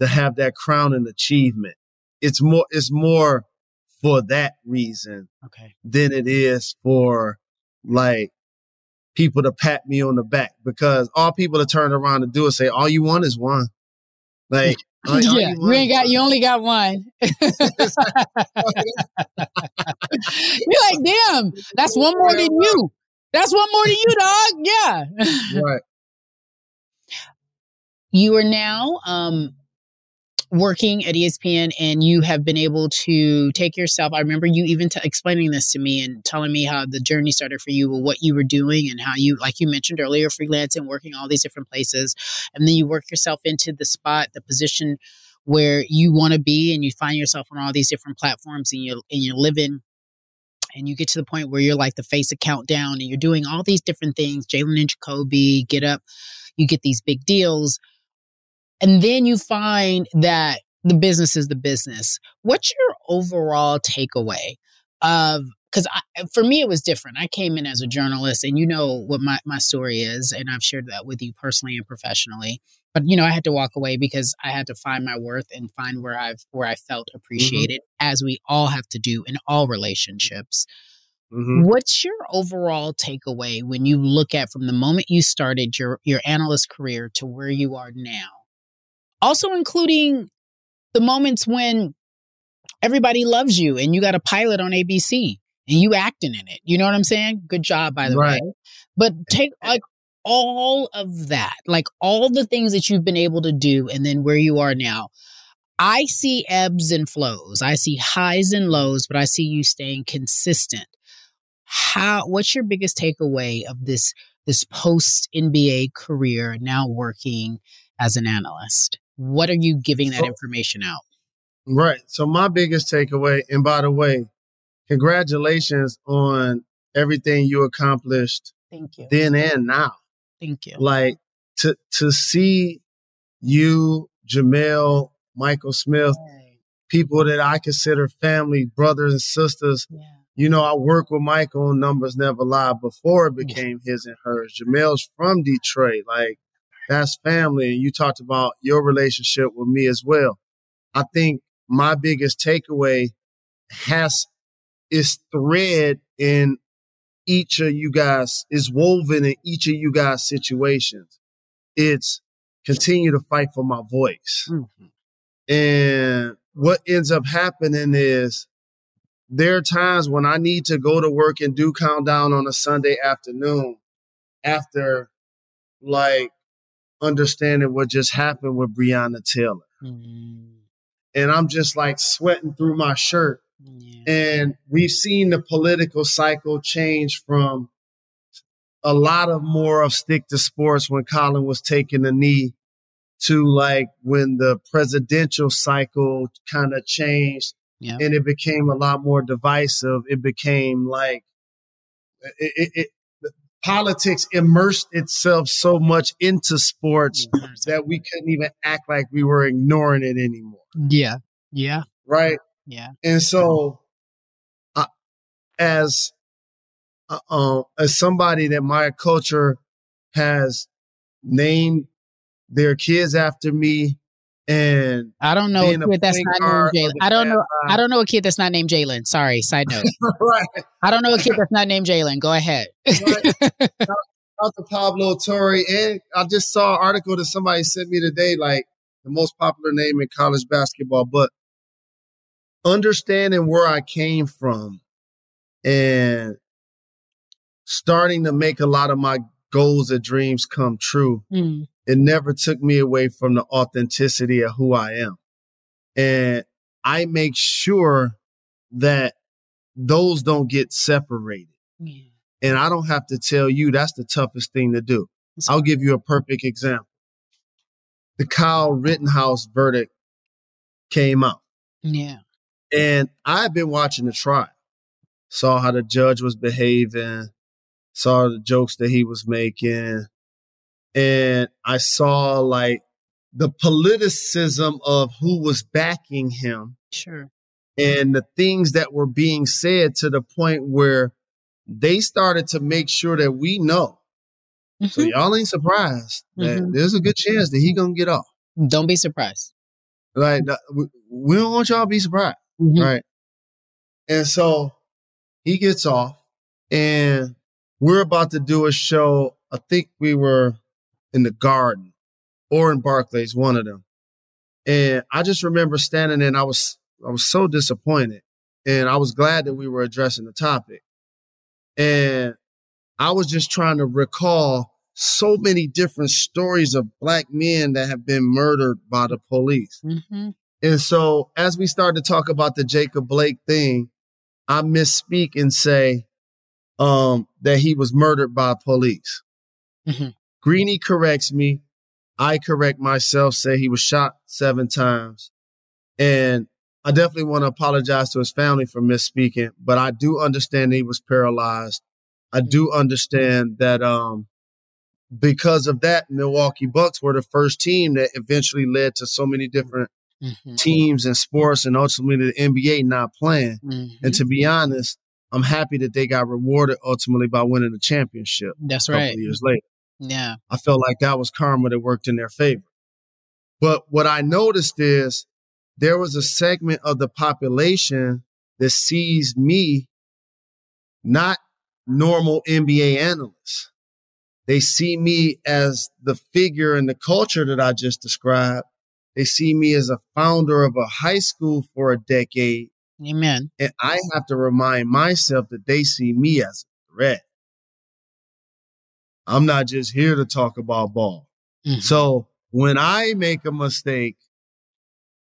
to have that crown and achievement. It's more it's more for that reason Okay. than it is for like people to pat me on the back because all people to turn around and do is say, all you want is one. Like, yeah, you ain't got. You only got one. You're like, damn, that's one more than you. That's one more than you, dog. Yeah. right. You are now um, working at ESPN and you have been able to take yourself. I remember you even t- explaining this to me and telling me how the journey started for you, what you were doing, and how you, like you mentioned earlier, freelancing, working all these different places. And then you work yourself into the spot, the position where you want to be, and you find yourself on all these different platforms and you're, and you're living and you get to the point where you're like the face of countdown and you're doing all these different things jalen and jacoby get up you get these big deals and then you find that the business is the business. What's your overall takeaway of because for me it was different. I came in as a journalist, and you know what my my story is, and I've shared that with you personally and professionally. But you know, I had to walk away because I had to find my worth and find where I've where I felt mm-hmm. appreciated, mm-hmm. as we all have to do in all relationships. Mm-hmm. What's your overall takeaway when you look at from the moment you started your your analyst career to where you are now? Also including the moments when everybody loves you and you got a pilot on ABC and you acting in it. You know what I'm saying? Good job, by the right. way. But take like all of that, like all the things that you've been able to do, and then where you are now. I see ebbs and flows. I see highs and lows, but I see you staying consistent. How what's your biggest takeaway of this this post NBA career now working as an analyst? What are you giving that information out? Right. So my biggest takeaway, and by the way, congratulations on everything you accomplished. Thank you. Then and now. Thank you. Like to to see you, Jemele, Michael Smith, people that I consider family, brothers and sisters. Yeah. You know, I work with Michael on Numbers Never Lie before it became yeah. his and hers. Jemele's from Detroit. Like that's family. And you talked about your relationship with me as well. I think my biggest takeaway has is thread in each of you guys is woven in each of you guys situations. It's continue to fight for my voice. Mm-hmm. And what ends up happening is there are times when I need to go to work and do countdown on a Sunday afternoon after like understanding what just happened with Breonna Taylor. Mm-hmm. And I'm just like sweating through my shirt. Yeah. And we've seen the political cycle change from a lot of more of stick to sports when Colin was taking the knee to like when the presidential cycle kind of changed yeah. and it became a lot more divisive. It became like it, it, politics immersed itself so much into sports that we couldn't even act like we were ignoring it anymore. Yeah. Yeah. Right. Yeah. And so, uh, as uh, uh, as somebody that my culture has named their kids after me, and I don't know a kid that's not named Jalen. I don't know. I don't know a kid that's not named Jalen. Sorry, side note. right. I don't know a kid that's not named Jalen. Go ahead. right. Out to Pablo Torre, and I just saw an article that somebody sent me today, like the most popular name in college basketball. But understanding where I came from and starting to make a lot of my goals and dreams come true. Mm it never took me away from the authenticity of who I am. And I make sure that those don't get separated. Yeah. And I don't have to tell you that's the toughest thing to do. I'll give you a perfect example. The Kyle Rittenhouse verdict came out. Yeah. And I've been watching the trial, saw how the judge was behaving, saw the jokes that he was making, and I saw like the politicism of who was backing him. Sure. And the things that were being said to the point where they started to make sure that we know. Mm-hmm. So y'all ain't surprised that mm-hmm. there's a good chance that he gonna get off. Don't be surprised. Like we don't want y'all to be surprised, mm-hmm. right? And so he gets off, and we're about to do a show. I think we were in the garden or in Barclays, one of them. And I just remember standing there and I was I was so disappointed. And I was glad that we were addressing the topic. And I was just trying to recall so many different stories of black men that have been murdered by the police. Mm-hmm. And so as we start to talk about the Jacob Blake thing, I misspeak and say um, that he was murdered by police. Mm-hmm. Greeny corrects me. I correct myself, say he was shot seven times. And I definitely want to apologize to his family for misspeaking, but I do understand he was paralyzed. I do understand that um, because of that, Milwaukee Bucks were the first team that eventually led to so many different Mm-hmm. teams and sports and ultimately the NBA not playing. Mm-hmm. And to be honest, I'm happy that they got rewarded ultimately by winning the championship. That's a right. years later. Yeah. I felt like that was karma that worked in their favor. But what I noticed is there was a segment of the population that sees me not normal NBA analysts. They see me as the figure in the culture that I just described. They see me as a founder of a high school for a decade. Amen. And I have to remind myself that they see me as a threat. I'm not just here to talk about ball. Mm-hmm. So when I make a mistake,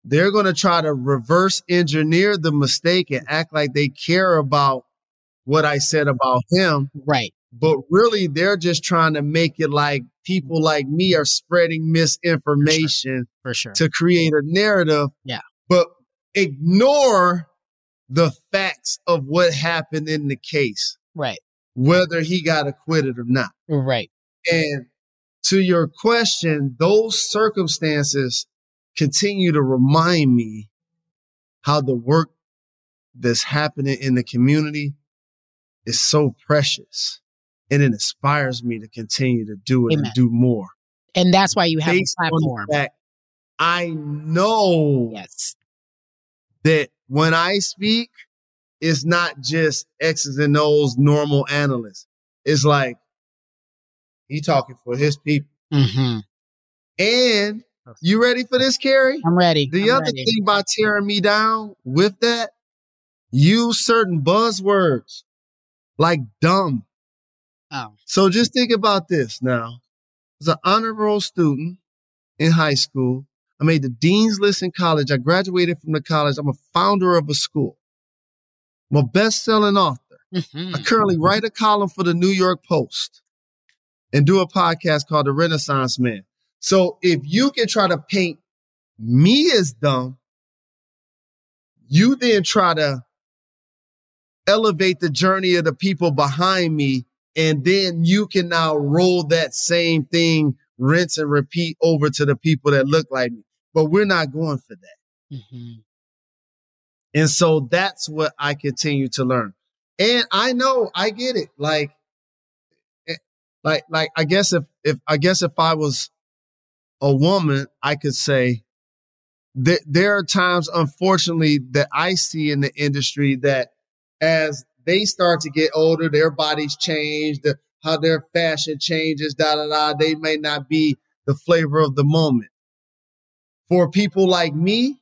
they're going to try to reverse engineer the mistake and act like they care about what I said about him. Right. But really, they're just trying to make it like people like me are spreading misinformation For sure. to create a narrative, Yeah. but ignore the facts of what happened in the case, Right. Whether he got acquitted or not. Right. And to your question, those circumstances continue to remind me how the work that's happening in the community is so precious. And it inspires me to continue to do it Amen. and do more. And that's why you have Based a platform. fact I know yes. that when I speak, it's not just X's and O's normal analysts. It's like he talking for his people. Mm-hmm. And you ready for this, Cari? I'm ready. The I'm other ready. thing by tearing me down with that, use certain buzzwords like dumb. Oh. So just think about this now. As an honor roll student in high school, I made the dean's list in college. I graduated from the college. I'm a founder of a school. I'm a best-selling author. Mm-hmm. I currently write a column for the New York Post and do a podcast called The Renaissance Man. So if you can try to paint me as dumb, you then try to elevate the journey of the people behind me, and then you can now roll that same thing, rinse and repeat over to the people that look like me. But we're not going for that. Mm-hmm. And so that's what I continue to learn. And I know I get it. Like, eh, like, like, I guess if, if, I guess if I was a woman, I could say that there are times, unfortunately, that I see in the industry that as they start to get older, their bodies change, the, how their fashion changes, da, da, da, they may not be the flavor of the moment. For people like me,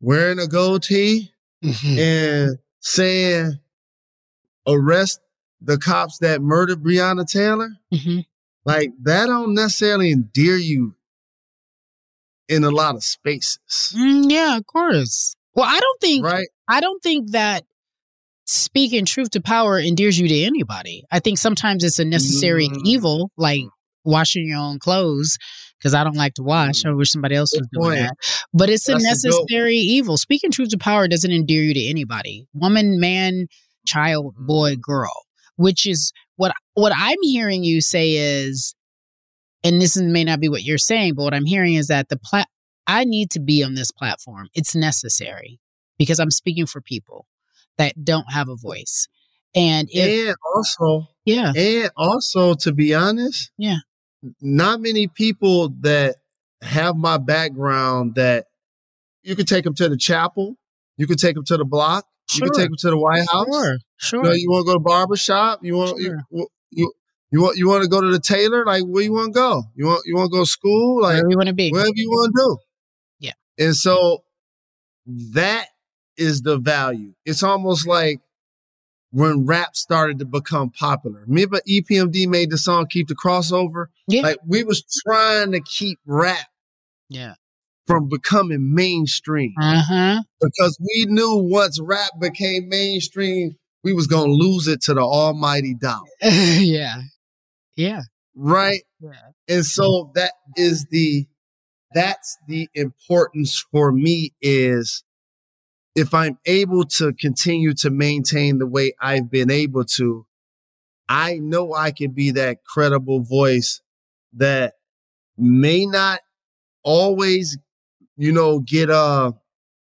wearing a goatee and saying, arrest the cops that murdered Breonna Taylor, Mm-hmm. like that don't necessarily endear you in a lot of spaces. Mm, yeah, of course. Well, I don't think Right. I don't think that speaking truth to power endears you to anybody. I think sometimes it's a necessary Mm. evil, like washing your own clothes, because I don't like to wash. Mm-hmm. I wish somebody else was doing point. that. But it's a That's a necessary evil. Speaking truth to power doesn't endear you to anybody. Woman, man, child, boy, girl. Which is what what I'm hearing you say is, and this may not be what you're saying, but what I'm hearing is that the plat I need to be on this platform. It's necessary because I'm speaking for people that don't have a voice. And if and also, yeah, and also to be honest, yeah, not many people that have my background that you could take them to the chapel, you could take them to the block, you Sure. could take them to the White House. Sure, sure. You, know, you want to go to barber shop? You want Sure. you, you you want you want to go to the tailor? Like where you want to go? You want you want to go to school? Like wherever you want to be. wherever you want to do. Yeah. And so that is the value. It's almost like when rap started to become popular. Remember EPMD made the song Keep the Crossover? Yeah. Like we was trying to keep rap Yeah. from becoming mainstream Uh huh. because we knew once rap became mainstream, we was to lose it to the almighty dollar. yeah. Yeah. right? Yeah. And so that is the that's the importance for me is if I'm able to continue to maintain the way I've been able to, I know I can be that credible voice that may not always, you know, get uh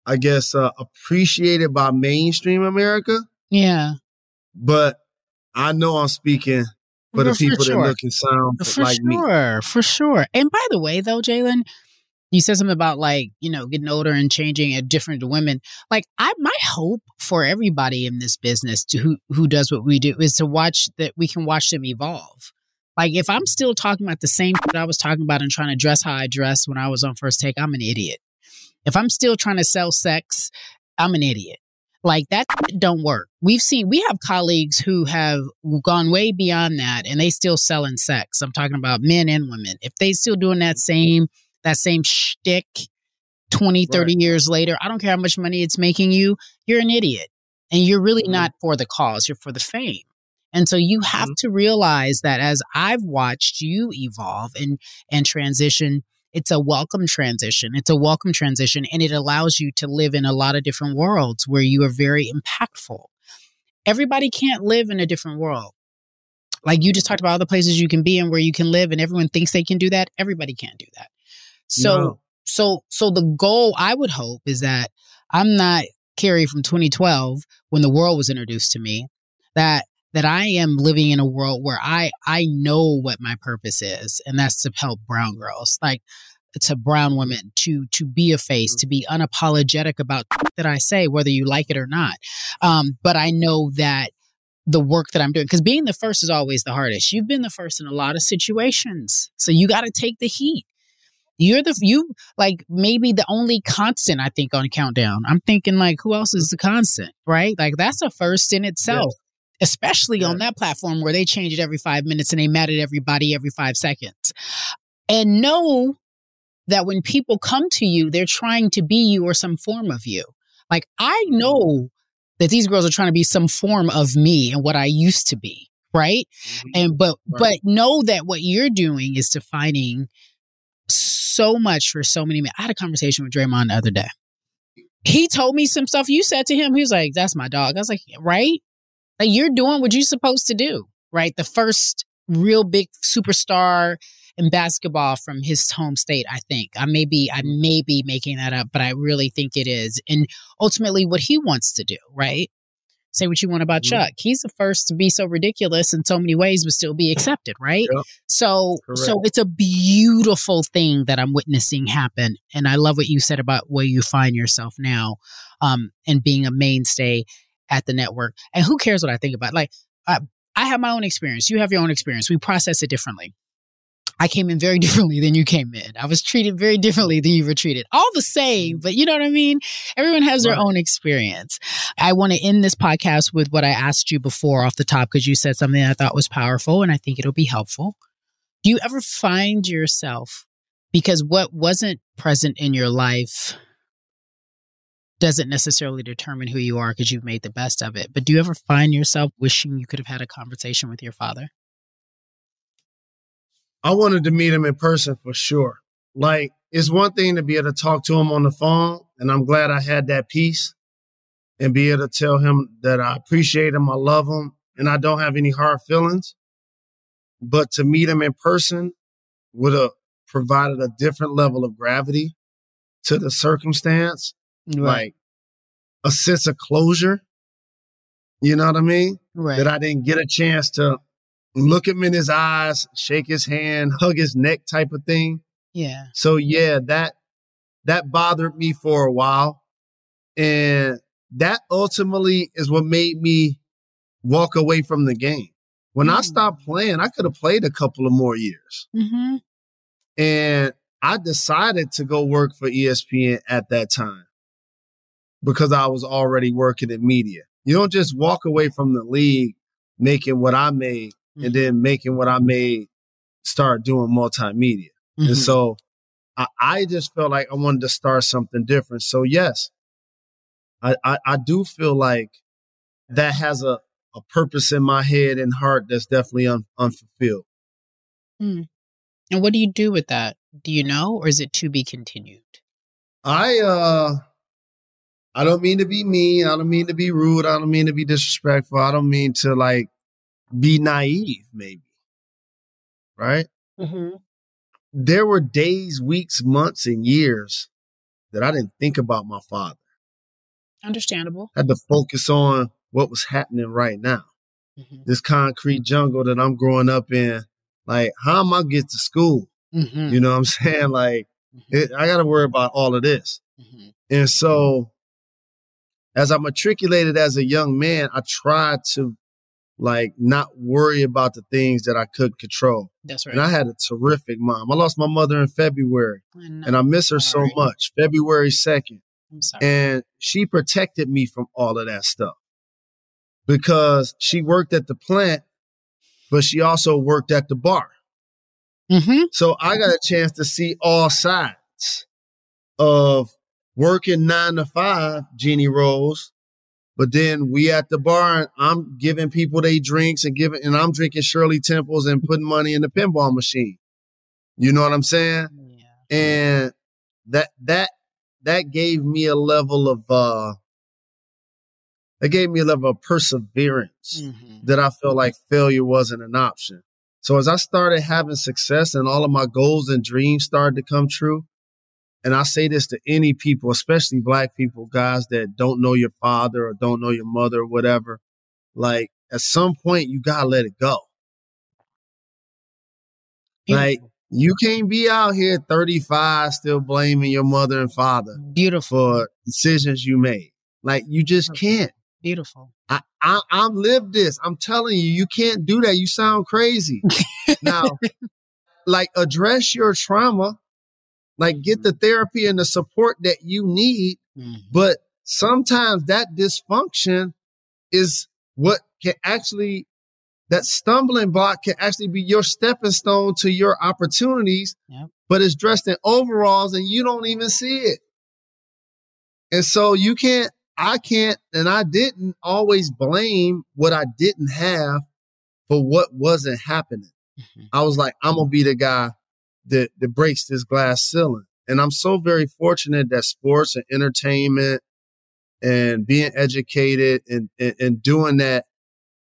I guess uh, appreciated by mainstream America, Yeah. but I know I'm speaking for the For- for people sure. that look and sound For like me. For sure. For sure. And by the way, though, Jalen, you said something about like, you know, getting older and changing and different to women. Like I my hope for everybody in this business to who who does what we do is to watch that we can watch them evolve. Like if I'm still talking about the same that I was talking about and trying to dress how I dressed when I was on first take, I'm an idiot. If I'm still trying to sell sex, I'm an idiot. Like that don't work. We've seen we have colleagues who have gone way beyond that and they still selling sex. I'm talking about men and women. If they still doing that same that same shtick 20, 30 years later, I don't care how much money it's making you, you're an idiot. And you're really mm-hmm. not for the cause, you're for the fame. And so you have mm-hmm. to realize that as I've watched you evolve and and transition, it's a welcome transition. It's a welcome transition and it allows you to live in a lot of different worlds where you are very impactful. Everybody can't live in a different world. Like you just talked about all the places you can be and where you can live and everyone thinks they can do that. Everybody can't do that. So No. so so the goal I would hope is that I'm not Cari from 2012 when the world was introduced to me that that I am living in a world where I I know what my purpose is and that's to help brown girls like to brown women to to be a face to be unapologetic about that I say whether you like it or not um but I know that the work that I'm doing because being the first is always the hardest you've been the first in a lot of situations so you got to take the heat you're the you like maybe the only constant I think on countdown. I'm thinking like who else is the constant, right? Like that's a first in itself, especially on that platform where they change it every five minutes and they mad at everybody every five seconds. And know that when people come to you, they're trying to be you or some form of you. Like I mm-hmm. know that these girls are trying to be some form of me and what I used to be, right? Mm-hmm. And but but know that what you're doing is defining so much for so many men. I had a conversation with Draymond the other day. He told me some stuff you said to him. He was like, "That's my dog." I was like, "Right? Like you're doing what you're supposed to do, right? The first real big superstar in basketball from his home state. I think I may be I may be making that up, but I really think it is. And ultimately, what he wants to do, right? Say what you want about Chuck. He's the first to be so ridiculous in so many ways, but still be accepted, right? So, so Correct. it's a beautiful thing that I'm witnessing happen, and I love what you said about where you find yourself now, um, and being a mainstay at the network. And who cares what I think about? Like, I, I have my own experience. You have your own experience. We process it differently. I came in very differently than you came in. I was treated very differently than you were treated. All the same, mm. but you know what I mean? Everyone has their own experience. I want to end this podcast with what I asked you before off the top because you said something I thought was powerful and I think it'll be helpful. Do you ever find yourself because what wasn't present in your life doesn't necessarily determine who you are because you've made the best of it. But do you ever find yourself wishing you could have had a conversation with your father? I wanted to meet him in person for sure. Like, it's one thing to be able to talk to him on the phone, and I'm glad I had that peace and be able to tell him that I appreciate him, I love him, and I don't have any hard feelings. But to meet him in person would have provided a different level of gravity to the circumstance, like a sense of closure. You know what I mean? Right. That I didn't get a chance to look him in his eyes, shake his hand, hug his neck type of thing. Yeah. So yeah, that that bothered me for a while. And that ultimately is what made me walk away from the game. When I stopped playing, I could have played a couple of more years. Mm-hmm. And I decided to go work for ESPN at that time because I was already working in media. you don't just walk away from the league making what I made Mm-hmm. and then making what I made start doing multimedia. Mhm. And so I, I just felt like I wanted to start something different. So yes, I, I, I do feel like that has a, a purpose in my head and heart that's definitely un, unfulfilled. Hmm. And what do you do with that? Do you know, or is it to be continued? I uh I don't mean to be mean. I don't mean to be rude. I don't mean to be disrespectful. I don't mean to like be naive, maybe. Right? Mm-hmm. There were days, weeks, months, and years that I didn't think about my father. Understandable. I had to focus on what was happening right now. This concrete jungle that I'm growing up in. Like, how am I get to school? Mm-hmm. You know what I'm saying? Like, it, I got to worry about all of this. And so, as I matriculated as a young man, I tried to like not worry about the things that I couldn't control. That's right. And I had a terrific mom. I lost my mother in February, I and I miss her so much. February 2nd. And she protected me from all of that stuff because she worked at the plant, but she also worked at the bar. Mm-hmm. So I got a chance to see all sides of working nine to five, Jeannie Rose. But then we at the bar and I'm giving people they drinks and giving and I'm drinking Shirley Temples and putting money in the pinball machine. You know what I'm saying? Yeah. And that that that gave me a level of uh that gave me a level of perseverance that I felt like failure wasn't an option. So as I started having success and all of my goals and dreams started to come true, and I say this to any people, especially black people, guys that don't know your father or don't know your mother or whatever, like at some point you gotta let it go. Like you can't be out here 35 still blaming your mother and father beautiful for decisions you made. Like you just can't. Beautiful. I, I I've lived this. I'm telling you, you can't do that. You sound crazy. now, like address your trauma, like get the mm-hmm. therapy and the support that you need. Mm-hmm. But sometimes that dysfunction is what can actually that stumbling block can actually be your stepping stone to your opportunities, Yep. but it's dressed in overalls and you don't even see it. And so you can't, I can't, and I didn't always blame what I didn't have for what wasn't happening. Mm-hmm. I was like, I'm gonna be the guy that that breaks this glass ceiling. And I'm so very fortunate that sports and entertainment and being educated and, and, and doing that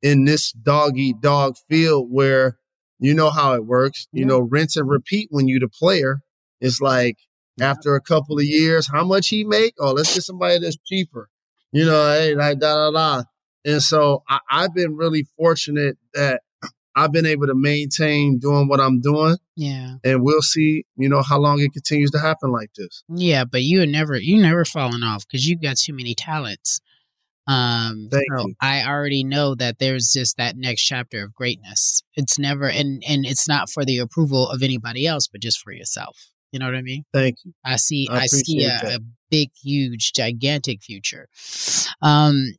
in this dog eat dog field where you know how it works. You know, rinse and repeat when you the player. It's like after a couple of years, how much he make? Oh, let's get somebody that's cheaper. You know, hey, like da da da. And so I, I've been really fortunate that I've been able to maintain doing what I'm doing. Yeah. And we'll see, you know, how long it continues to happen like this. Yeah, but you had never you never fallen off because you've got too many talents. Um Thank so you. I already know that there's just that next chapter of greatness. It's never and and it's not for the approval of anybody else, but just for yourself. You know what I mean? Thank you. I see I I, see a, a big, huge, gigantic future. Um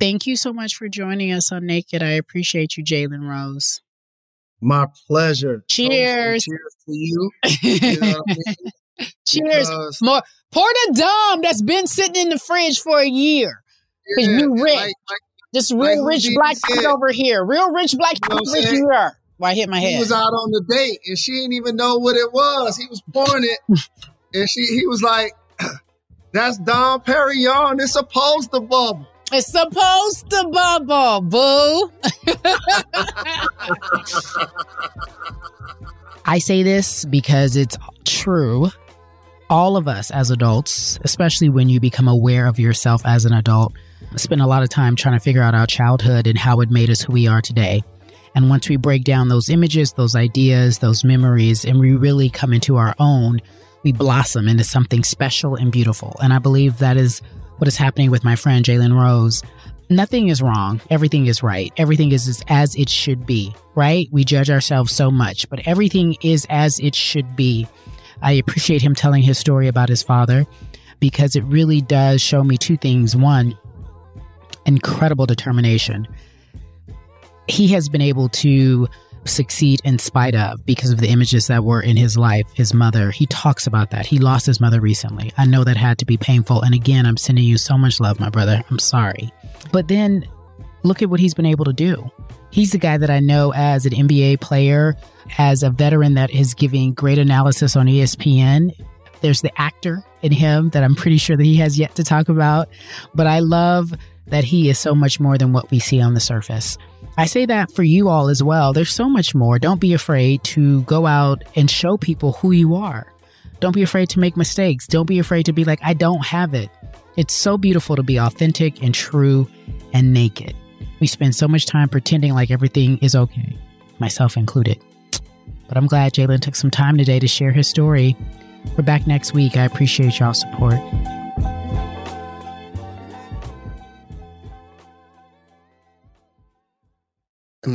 thank you so much for joining us on Naked. I appreciate you, Jalen Rose. My pleasure. Cheers. Cheers to you. You know I mean? Cheers. Because- More pour the Dom that's been sitting in the fridge for a year. Cause Yeah, you rich. like- like- Just like real rich black said. over here. Real rich black kid know over here. Why I hit my head. He was out on the date and she didn't even know what it was. He was pouring it, and she he was like, "That's Dom Perignon. It's supposed to bubble." It's supposed to bubble, boo. I say this because it's true. All of us as adults, especially when you become aware of yourself as an adult, spend a lot of time trying to figure out our childhood and how it made us who we are today. And once we break down those images, those ideas, those memories, and we really come into our own, we blossom into something special and beautiful. And I believe that is what is happening with my friend Jalen Rose. Nothing is wrong. Everything is right. Everything is as it should be, right? We judge ourselves so much, but everything is as it should be. I appreciate him telling his story about his father because it really does show me two things. One, incredible determination. He has been able to succeed in spite of because of the images that were in his life, his mother. He talks about that. He lost his mother recently. I know that had to be painful. And again, I'm sending you so much love, my brother. I'm sorry. But then look at what he's been able to do. He's the guy that I know as an NBA player, as a veteran that is giving great analysis on ESPN. There's the actor in him that I'm pretty sure that he has yet to talk about. But I love that he is so much more than what we see on the surface. I say that for you all as well. There's so much more. Don't be afraid to go out and show people who you are. Don't be afraid to make mistakes. Don't be afraid to be like, I don't have it. It's so beautiful to be authentic and true and naked. We spend so much time pretending like everything is okay, myself included. But I'm glad Jalen took some time today to share his story. We're back next week. I appreciate y'all's support.